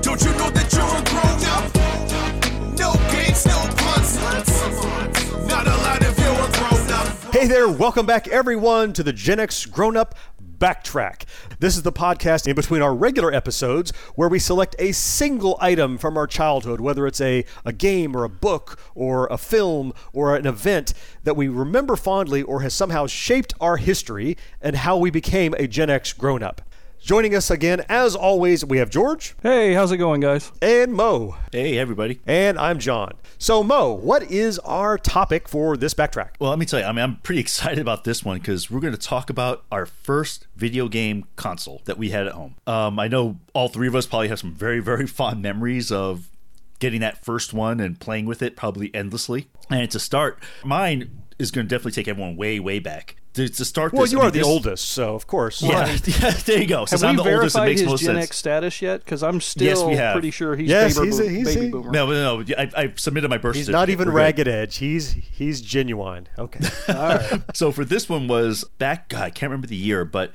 Don't you know that you're a grown up? No games, no punts. Not allowed if you're a grown up. Hey there, welcome back everyone to the Gen X Grown Up Backtrack. This is the podcast in between our regular episodes where we select a single item from our childhood, whether it's a, a game or a book or a film or an event that we remember fondly or has somehow shaped our history and how we became a Gen X grown up. Joining us again, as always, we have George Hey, how's it going, guys? and Mo. Hey, everybody. And I'm John. So, Mo, what is our topic for this backtrack? Well, let me tell you, I mean, I'm pretty excited about this one because we're going to talk about our first video game console that we had at home. Um, I know all three of us probably have some very, very fond memories of getting that first one and playing with it probably endlessly. And to start, mine is going to definitely take everyone way, way back. To, to start Well, this, you I are the this- oldest, so of course. Yeah, there you go. Have Since we I'm the oldest, it verified makes his most Gen sense. X status yet? Because I'm Yes, still we have. pretty sure he's Yes, baby, he's a- he's baby a- boomer. No, no, no. I, I submitted my birth He's certificate. not even We're good. ragged edge. He's he's genuine. Okay. All right. so for this one was back God, I can't remember the year, but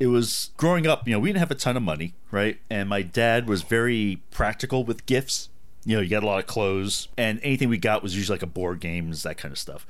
it was growing up, you know, we didn't have a ton of money, right? And my dad was very practical with gifts. You know, you got a lot of clothes and anything we got was usually like a board games, that kind of stuff.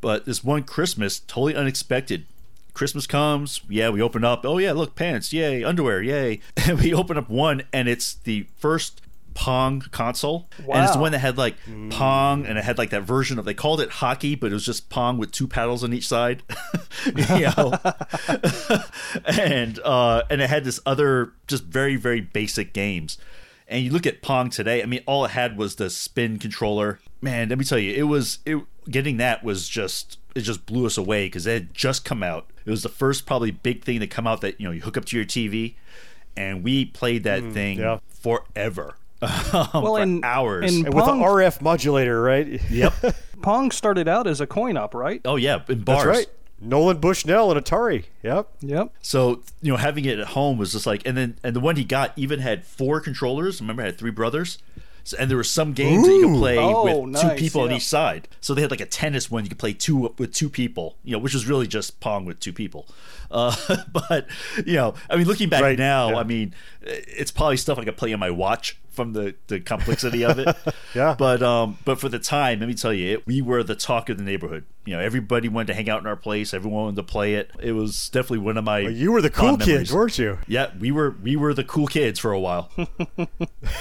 But this one Christmas, totally unexpected. Christmas comes, yeah, we open up. Oh yeah, look, pants, yay, underwear, yay. And we open up one and it's the first Pong console. wow. And it's the one that had like Pong and it had like that version of they called it hockey, but it was just Pong with two paddles on each side. you know. and uh and it had this other just very, very basic games. And you look at Pong today, I mean, all it had was the spin controller. Man, let me tell you, it was it getting that was just it just blew us away because it had just come out. It was the first probably big thing to come out that you know you hook up to your TV, and we played that hmm, thing yeah. forever. Well, for and hours. and And with an RF modulator, right? yep. Pong started out as a coin op, right? Oh yeah, in bars. That's right. Nolan Bushnell and Atari. Yep. Yep. So you know, having it at home was just like, and then and the one he got even had four controllers. Remember, I had three brothers, so, and there were some games that you could play Oh, with two nice, people on each side. So they had like a tennis one you could play two with two people. You know, which was really just pong with two people. Uh, but you know, I mean, looking back Right, now, yeah. I mean, it's probably stuff I could play on my watch from the the complexity of it. Yeah. But um, but for the time, let me tell you, it, we were the talk of the neighborhood. You know, everybody wanted to hang out in our place. Everyone wanted to play it. It was definitely one of my. You were the cool kids, weren't you? Yeah, we were we were the cool kids for a while.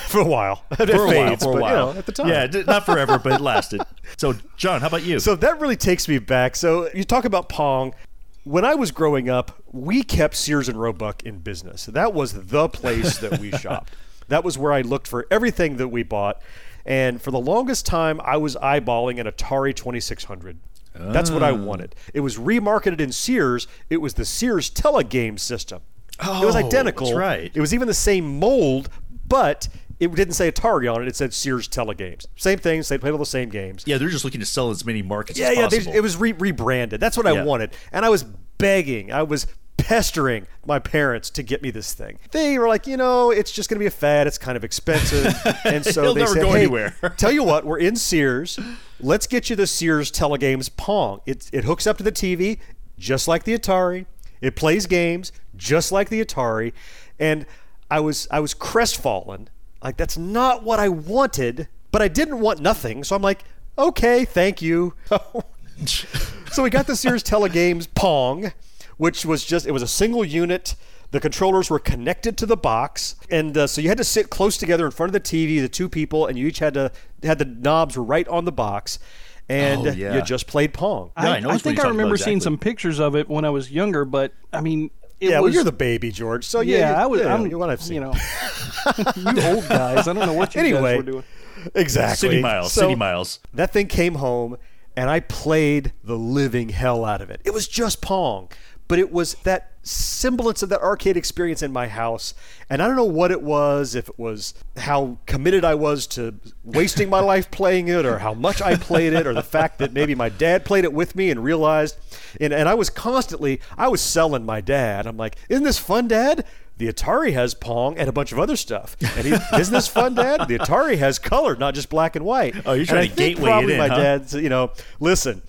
For a while. For a while, for a while. you know, at the time. Yeah, not forever, but it lasted. So, John, how about you? So that really takes me back. So you talk about Pong. When I was growing up, we kept Sears and Roebuck in business. That was the place that we shopped. That was where I looked for everything that we bought. And for the longest time, I was eyeballing an Atari 2600. That's what I ah. wanted. It was remarketed in Sears. It was the Sears Telegame system. Oh, it was Oh, identical. that's right. It was even the same mold, but it didn't say Atari on it. It said Sears Telegames. Same things. They played all the same games. yeah, they're just looking to sell as many markets Yeah, yeah. They, it was re- rebranded. That's what I wanted, and I was begging. I was pestering my parents to get me this thing. They were like, you know, it's just going to be a fad. It's kind of expensive, and so they said, go hey, anywhere." tell you what, we're in Sears. Let's get you the Sears Telegames Pong. It it hooks up to the TV just like the Atari. It plays games just like the Atari, and I was I was crestfallen. Like that's not what I wanted, but I didn't want nothing. So I'm like, okay, thank you. so we got the Sears Telegames Pong, which was just it was a single unit. The controllers were connected to the box, and uh, so you had to sit close together in front of the TV, the two people, and you each had to had the knobs were right on the box, and Oh, yeah. you just played Pong. Yeah, I I, know what think I remember about, seeing some pictures of it when I was younger, but I mean, it yeah, was. well, you're the baby, George. So yeah, yeah, you- I was. yeah, I'm, you what I've seen. You know, you old guys. I don't know what you Anyway, guys were doing. exactly. City Miles, So- City Miles. That thing came home, and I played the living hell out of it. It was just Pong, but it was that semblance of that arcade experience in my house. And I don't know what it was, if it was how committed I was to wasting my life playing it, or how much I played it, or the fact that maybe my dad played it with me and realized. And, and I was constantly, I was selling my dad. I'm like, isn't this fun, Dad? The Atari has Pong and a bunch of other stuff. And he, isn't this fun, Dad? The Atari has color, not just black and white. Oh, you're And trying I to think gateway it in, my huh? dad, said, you know, listen.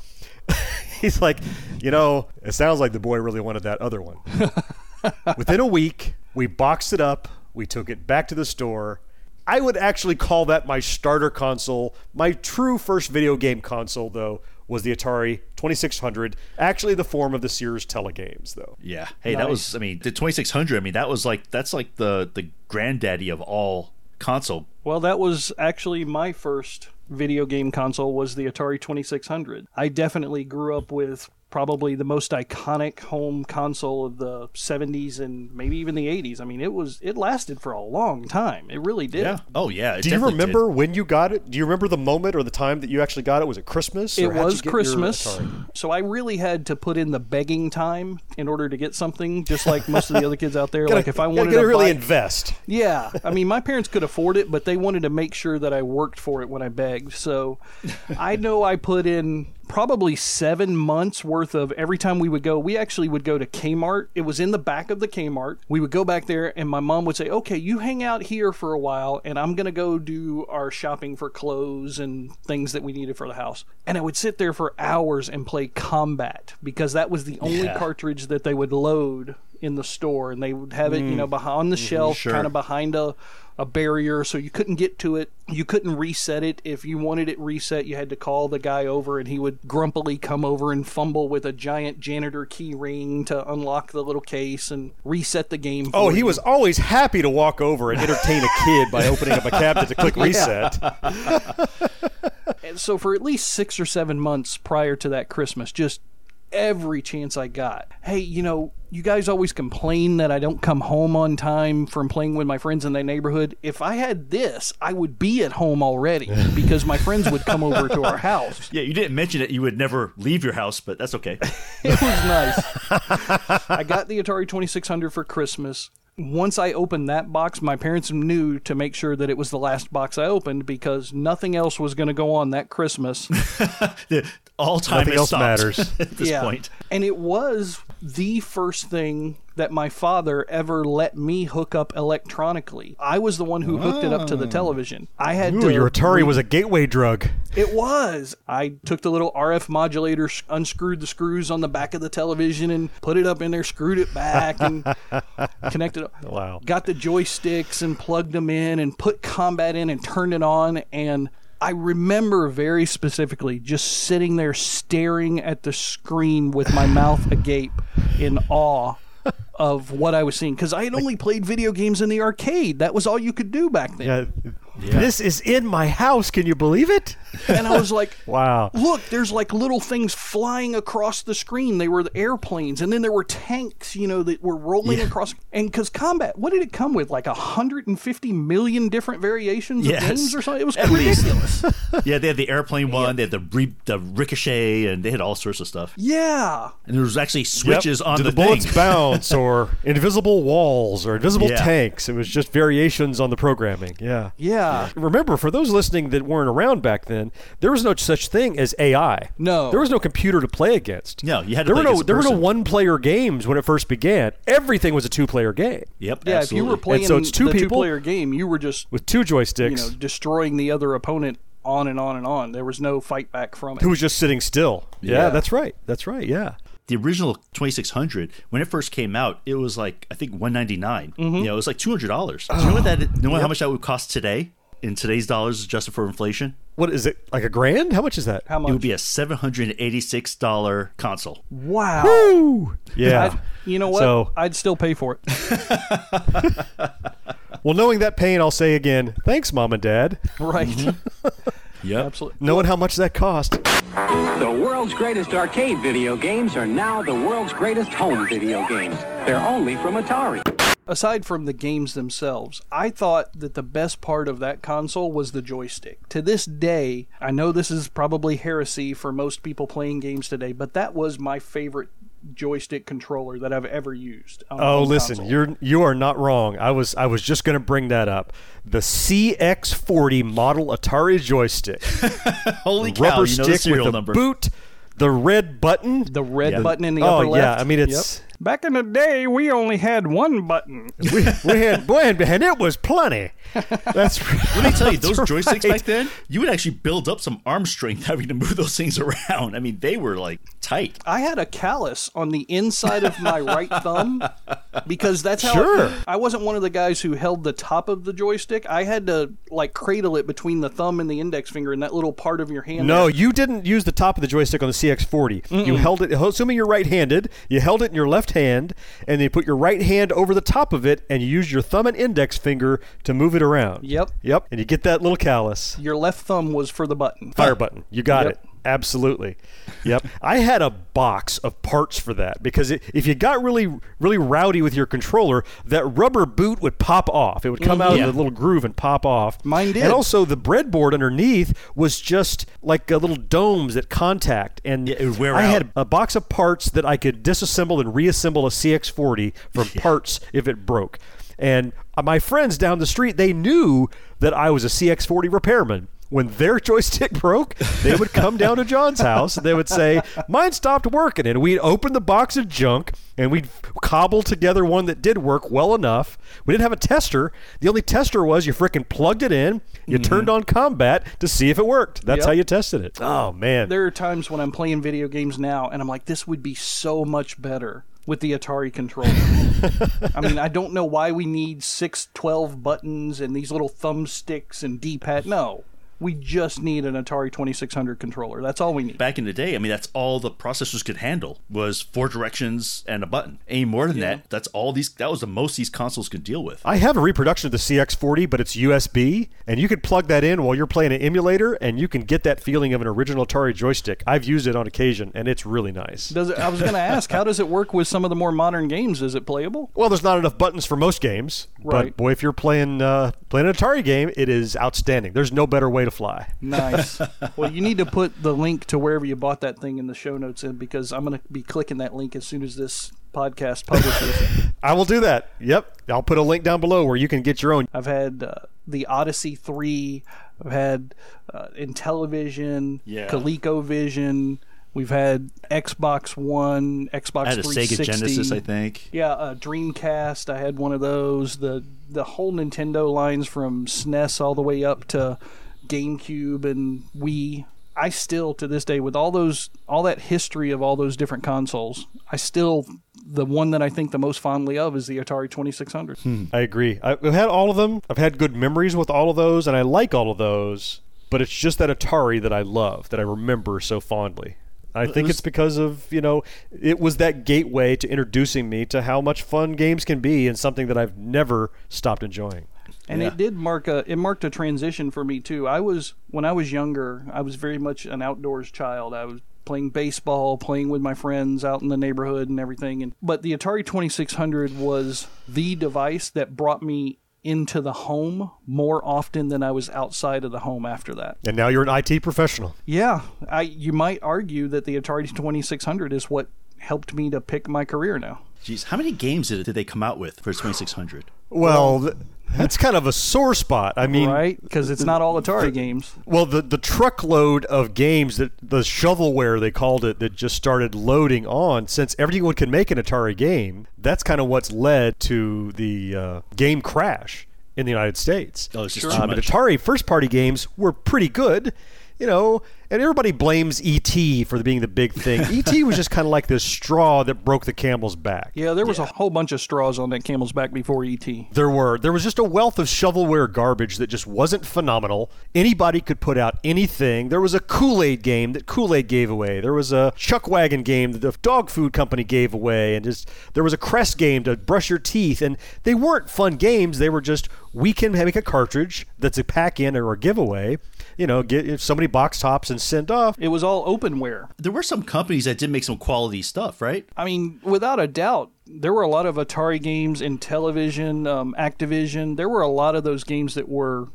He's like, you know, it sounds like the boy really wanted that other one. Within a week, we boxed it up. We took it back to the store, I would actually call that my starter console. My true first video game console, though, was the Atari 2600. Actually, the form of the Sears Telegames, though. Yeah. Hey, that was. I mean, the 2600. I mean, that was like that's like the the granddaddy of all console. Well, that was actually my first video game console was the Atari 2600. I definitely grew up with probably the most iconic home console of the 70s and maybe even the 80s. I mean, it was it lasted for a long time. It really did. Oh yeah. it Do you definitely remember when you got it? Do you remember the moment or the time that you actually got it? Was it Christmas? It or how'd you was Christmas, so I really had to put in the begging time in order to get something. Just like most of the other kids out there, like if I wanted gotta to really buy, invest. Yeah, I mean, my parents could afford it, but they wanted to make sure that I worked for it when I begged. So I know I put in probably seven months worth of every time we would go. We actually would go to Kmart. It was in the back of the Kmart. We would go back there, and my mom would say, "Okay, you hang out here for a while, and I'm gonna go do our shopping for clothes and things that we needed for the house." And I would sit there for hours and play Combat because that was the only Yeah. cartridge that they would load in the store, and they would have it, you know, mm. behind on the mm-hmm, shelf, sure. kind of behind a a barrier, so you couldn't get to it. You couldn't reset it. If you wanted it reset, you had to call the guy over, and he would grumpily come over and fumble with a giant janitor key ring to unlock the little case and reset the game. Oh, he you. was always happy to walk over and entertain a kid by opening up a cabinet to click reset. And so for at least six or seven months prior to that Christmas, just every chance I got. Hey, you know, you guys always complain that I don't come home on time from playing with my friends in the neighborhood. If I had this, I would be at home already because my friends would come over to our house. Yeah, you didn't mention it. You would never leave your house, but that's okay. It was nice. I got the Atari 2600 for Christmas. Once I opened that box, my parents knew to make sure that it was the last box I opened because nothing else was going to go on that Christmas. The- All time Nothing has else matters. at this point. And it was the first thing that my father ever let me hook up electronically. I was the one who hooked it up to the ah. television. I had Ooh, to your Atari re- was a gateway drug. It was. I took the little RF modulator, unscrewed the screws on the back of the television, and put it up in there, screwed it back, and connected it. Wow. Got the joysticks and plugged them in, and put combat in, and turned it on. And I remember very specifically just sitting there staring at the screen with my mouth agape in awe of what I was seeing because I had only played video games in the arcade. That was all you could do back then. Yeah. This is in my house. Can you believe it? And I was like, Wow. look, there's like little things flying across the screen. They were the airplanes, and then there were tanks, you know, that were rolling across. And because combat, what did it come with? Like 150 million different variations Yes. of games or something? It was At least. ridiculous. Yeah, they had the airplane one, they had the re- the ricochet, and they had all sorts of stuff. yeah. And there was actually switches Yep. on Do the, the, bullets thing. bounce or invisible walls or invisible Yeah. tanks. It was just variations on the programming. Yeah. Yeah. Remember, for those listening that weren't around back then, there was no such thing as AI. No. there was no computer to play against. No, you had to there play were no against a there were no one-player games when it first began. Everything was a two-player game Yep, Yeah, absolutely. if you were playing so it's two the people? two-player game, you were just with two joysticks. you know destroying the other opponent on and on and on. There was no fight back from it. who was just sitting still. Yeah. Yeah. that's right. That's right. Yeah. the original 2600 when it first came out it was like i think 199 Mm-hmm. you know it was like $200 do you know what that you know how much that would cost today in today's dollars adjusted for inflation What is it? Like a grand? How much is that? How much? it would be a $786 console wow. Woo! Yeah. I- you know what? So- I'd still pay for it. well, knowing that pain, I'll say again, thanks, mom and dad. right. Mm-hmm. Yeah, Absolutely. Knowing how much that cost. The world's greatest arcade video games are now the world's greatest home video games. They're only from Atari. Aside from the games themselves, I thought that the best part of that console was the joystick. To this day, I know this is probably heresy for most people playing games today, but that was my favorite joystick controller that I've ever used. Oh, listen, console. you're you are not wrong. I was I was just going to bring that up. The CX40 model Atari joystick, holy cow rubber you know the stick serial with a number boot, the red button. the red Yeah. button in the oh upper left. yeah, I mean it's Back in the day, we only had one button. we, we had boy, and and it was plenty. That's Let me tell you, those that's joysticks back then, you would actually build up some arm strength having to move those things around. I mean, they were like tight. I had a callus on the inside of my right thumb because that's how Sure. I wasn't one of the guys who held the top of the joystick. I had to like cradle it between the thumb and the index finger in that little part of your hand. No, there. you didn't use the top of the joystick on the CX40. You held it, assuming you're right-handed, you held it in your left hand, and then you put your right hand over the top of it, and you use your thumb and index finger to move it around. Yep. Yep. And you get that little callus. Your left thumb was for the button. Fire button. You got Yep. it. Absolutely. Yep. I had a box of parts for that because it, if you got really, really rowdy with your controller, that rubber boot would pop off. It would come out mm-hmm. Yeah. of the little groove and pop off. Mine did. And also, the breadboard underneath was just like little domes at contact. And Yeah, I out. had a box of parts that I could disassemble and reassemble a CX40 from parts if it broke. And my friends down the street, they knew that I was a CX40 repairman. When their joystick broke, they would come down to John's house and they would say, Mine stopped working. And we'd open the box of junk and we'd cobble together one that did work well enough. We didn't have a tester. The only tester was you frickin' plugged it in, you mm-hmm. turned on combat to see if it worked. That's Yep. how you tested it. Oh, man. There are times when I'm playing video games now and I'm like, this would be so much better with the Atari controller. I mean, I don't know why we need six, 12 buttons and these little thumbsticks and D pad. No. We just need an Atari 2600 controller. That's all we need. Back in the day, I mean, that's all the processors could handle was four directions and a button. Any more than that, that's all these. That was the most these consoles could deal with. I have a reproduction of the CX40, but it's USB, and you can plug that in while you're playing an emulator, and you can get that feeling of an original Atari joystick. I've used it on occasion, and it's really nice. Does it, I was going to ask, how does it work with some of the more modern games? Is it playable? Well, there's not enough buttons for most games, Right. but boy, if you're playing uh, playing an Atari game, it is outstanding. There's no better way to fly. Nice. well, you need to put the link to wherever you bought that thing in the show notes in because I'm going to be clicking that link as soon as this podcast publishes. I will do that. Yep, I'll put a link down below where you can get your own. I've had uh, the Odyssey 3, I've had uh, Intellivision, Yeah. ColecoVision, we've had Xbox One, Xbox I had a 360. Sega Genesis, I think. Yeah, uh, Dreamcast. I had one of those. The the whole Nintendo lines from SNES all the way up to GameCube and Wii. I still, to this day, with all those, all that history of all those different consoles, I still, the one that I think the most fondly of is the Atari Twenty Six Hundred. Hmm. I agree. I've had all of them. I've had good memories with all of those, and I like all of those. But it's just that Atari that I love, that I remember so fondly. I think it's because of you know it was that gateway to introducing me to how much fun games can be, and something that I've never stopped enjoying. And Yeah. it did mark a it marked a transition for me too. I was when I was younger, I was very much an outdoors child. I was playing baseball, playing with my friends out in the neighborhood and everything. And but the Atari 2600 was the device that brought me into the home more often than I was outside of the home after that. And now you're an IT professional. Yeah, I you might argue that the Atari 2600 is what helped me to pick my career now. Jeez, how many games did, did they come out with for 2600? Well, th- that's kind of a sore spot. I mean, Right? Because it's not all Atari games. Well, the the truckload of games that the shovelware they called it that just started loading on since everyone can make an Atari game. That's kind of what's led to the uh, game crash in the United States. Oh, it's just Uh, too but much. Atari first party games were pretty good. You know, and everybody blames ET for being the big thing. ET was just kind of like this straw that broke the camel's back. Yeah, there was a whole bunch of straws on that camel's back before E ET. There were. There was just a wealth of shovelware garbage that just wasn't phenomenal. Anybody could put out anything. There was a Kool Aid game that Kool Aid gave away. There was a Chuck Wagon game that the dog food company gave away, and just there was a Crest game to brush your teeth. And they weren't fun games. They were just we can make a cartridge that's a pack in or a giveaway. You know, get if somebody box tops and send off. It was all openware. There were some companies that did make some quality stuff, right? I mean, without a doubt, there were a lot of Atari games Intellivision, um, Activision. There were a lot of those games that were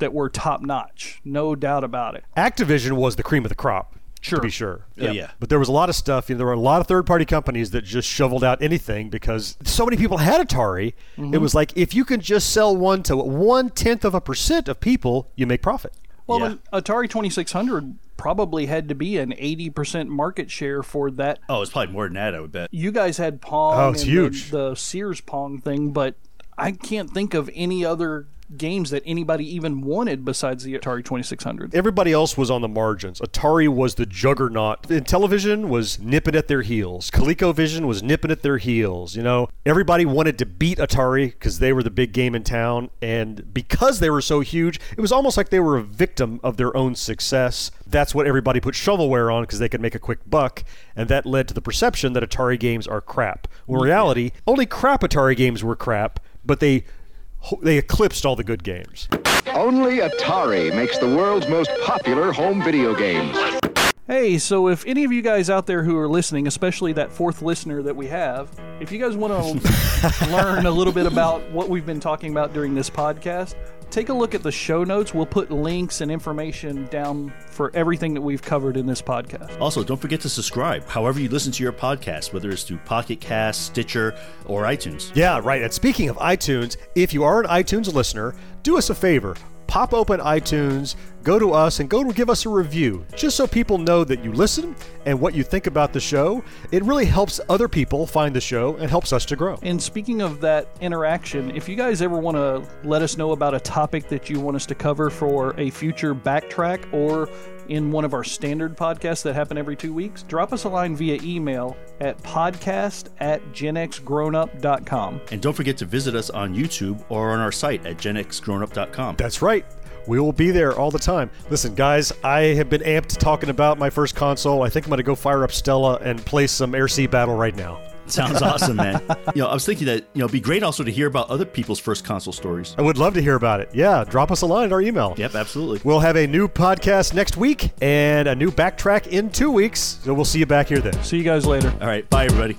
that were top notch, no doubt about it. Activision was the cream of the crop. Sure. To be sure. Oh, yeah. But there was a lot of stuff. You know, there were a lot of third-party companies that just shoveled out anything because so many people had Atari. Mm-hmm. It was like if you can just sell one to one tenth of a percent of people, you make profit. Well, Yeah. and Atari 2600 probably had to be an 80% market share for that. Oh, it's probably more than that, I would bet. You guys had Pong Oh, it's and huge. The, the Sears Pong thing, but I can't think of any other games that anybody even wanted besides the Atari 2600. Everybody else was on the margins. Atari was the juggernaut. Intellivision was nipping at their heels. ColecoVision was nipping at their heels. You know, everybody wanted to beat Atari because they were the big game in town. And because they were so huge, it was almost like they were a victim of their own success. That's what everybody put shovelware on because they could make a quick buck. And that led to the perception that Atari games are crap. In reality, only crap Atari games were crap, but they they eclipsed all the good games. Only Atari makes the world's most popular home video games. Hey, so if any of you guys out there who are listening, especially that fourth listener that we have, if you guys want to learn a little bit about what we've been talking about during this podcast, take a look at the show notes. We'll put links and information down for everything that we've covered in this podcast. Also, don't forget to subscribe, however you listen to your podcast, whether it's through Pocket Cast, Stitcher, or iTunes. Yeah, right. And speaking of iTunes, if you are an iTunes listener, do us a favor. Pop open iTunes, go to us, and go to give us a review, just so people know that you listen and what you think about the show. It really helps other people find the show and helps us to grow. And speaking of that interaction, if you guys ever want to let us know about a topic that you want us to cover for a future backtrack or in one of our standard podcasts that happen every two weeks, drop us a line via email at podcast at genxgrownup.com. And don't forget to visit us on YouTube or on our site at genxgrownup.com. That's right. We will be there all the time. Listen, guys, I have been amped talking about my first console. I think I'm going to go fire up Stella and play some Air Sea Battle right now. Sounds awesome, man. You know, I was thinking that you know, it'd be great also to hear about other people's first console stories. I would love to hear about it. Yeah, drop us a line at our email. Yep, absolutely. We'll have a new podcast next week and a new backtrack in two weeks. So we'll see you back here then. See you guys later. All right, bye everybody.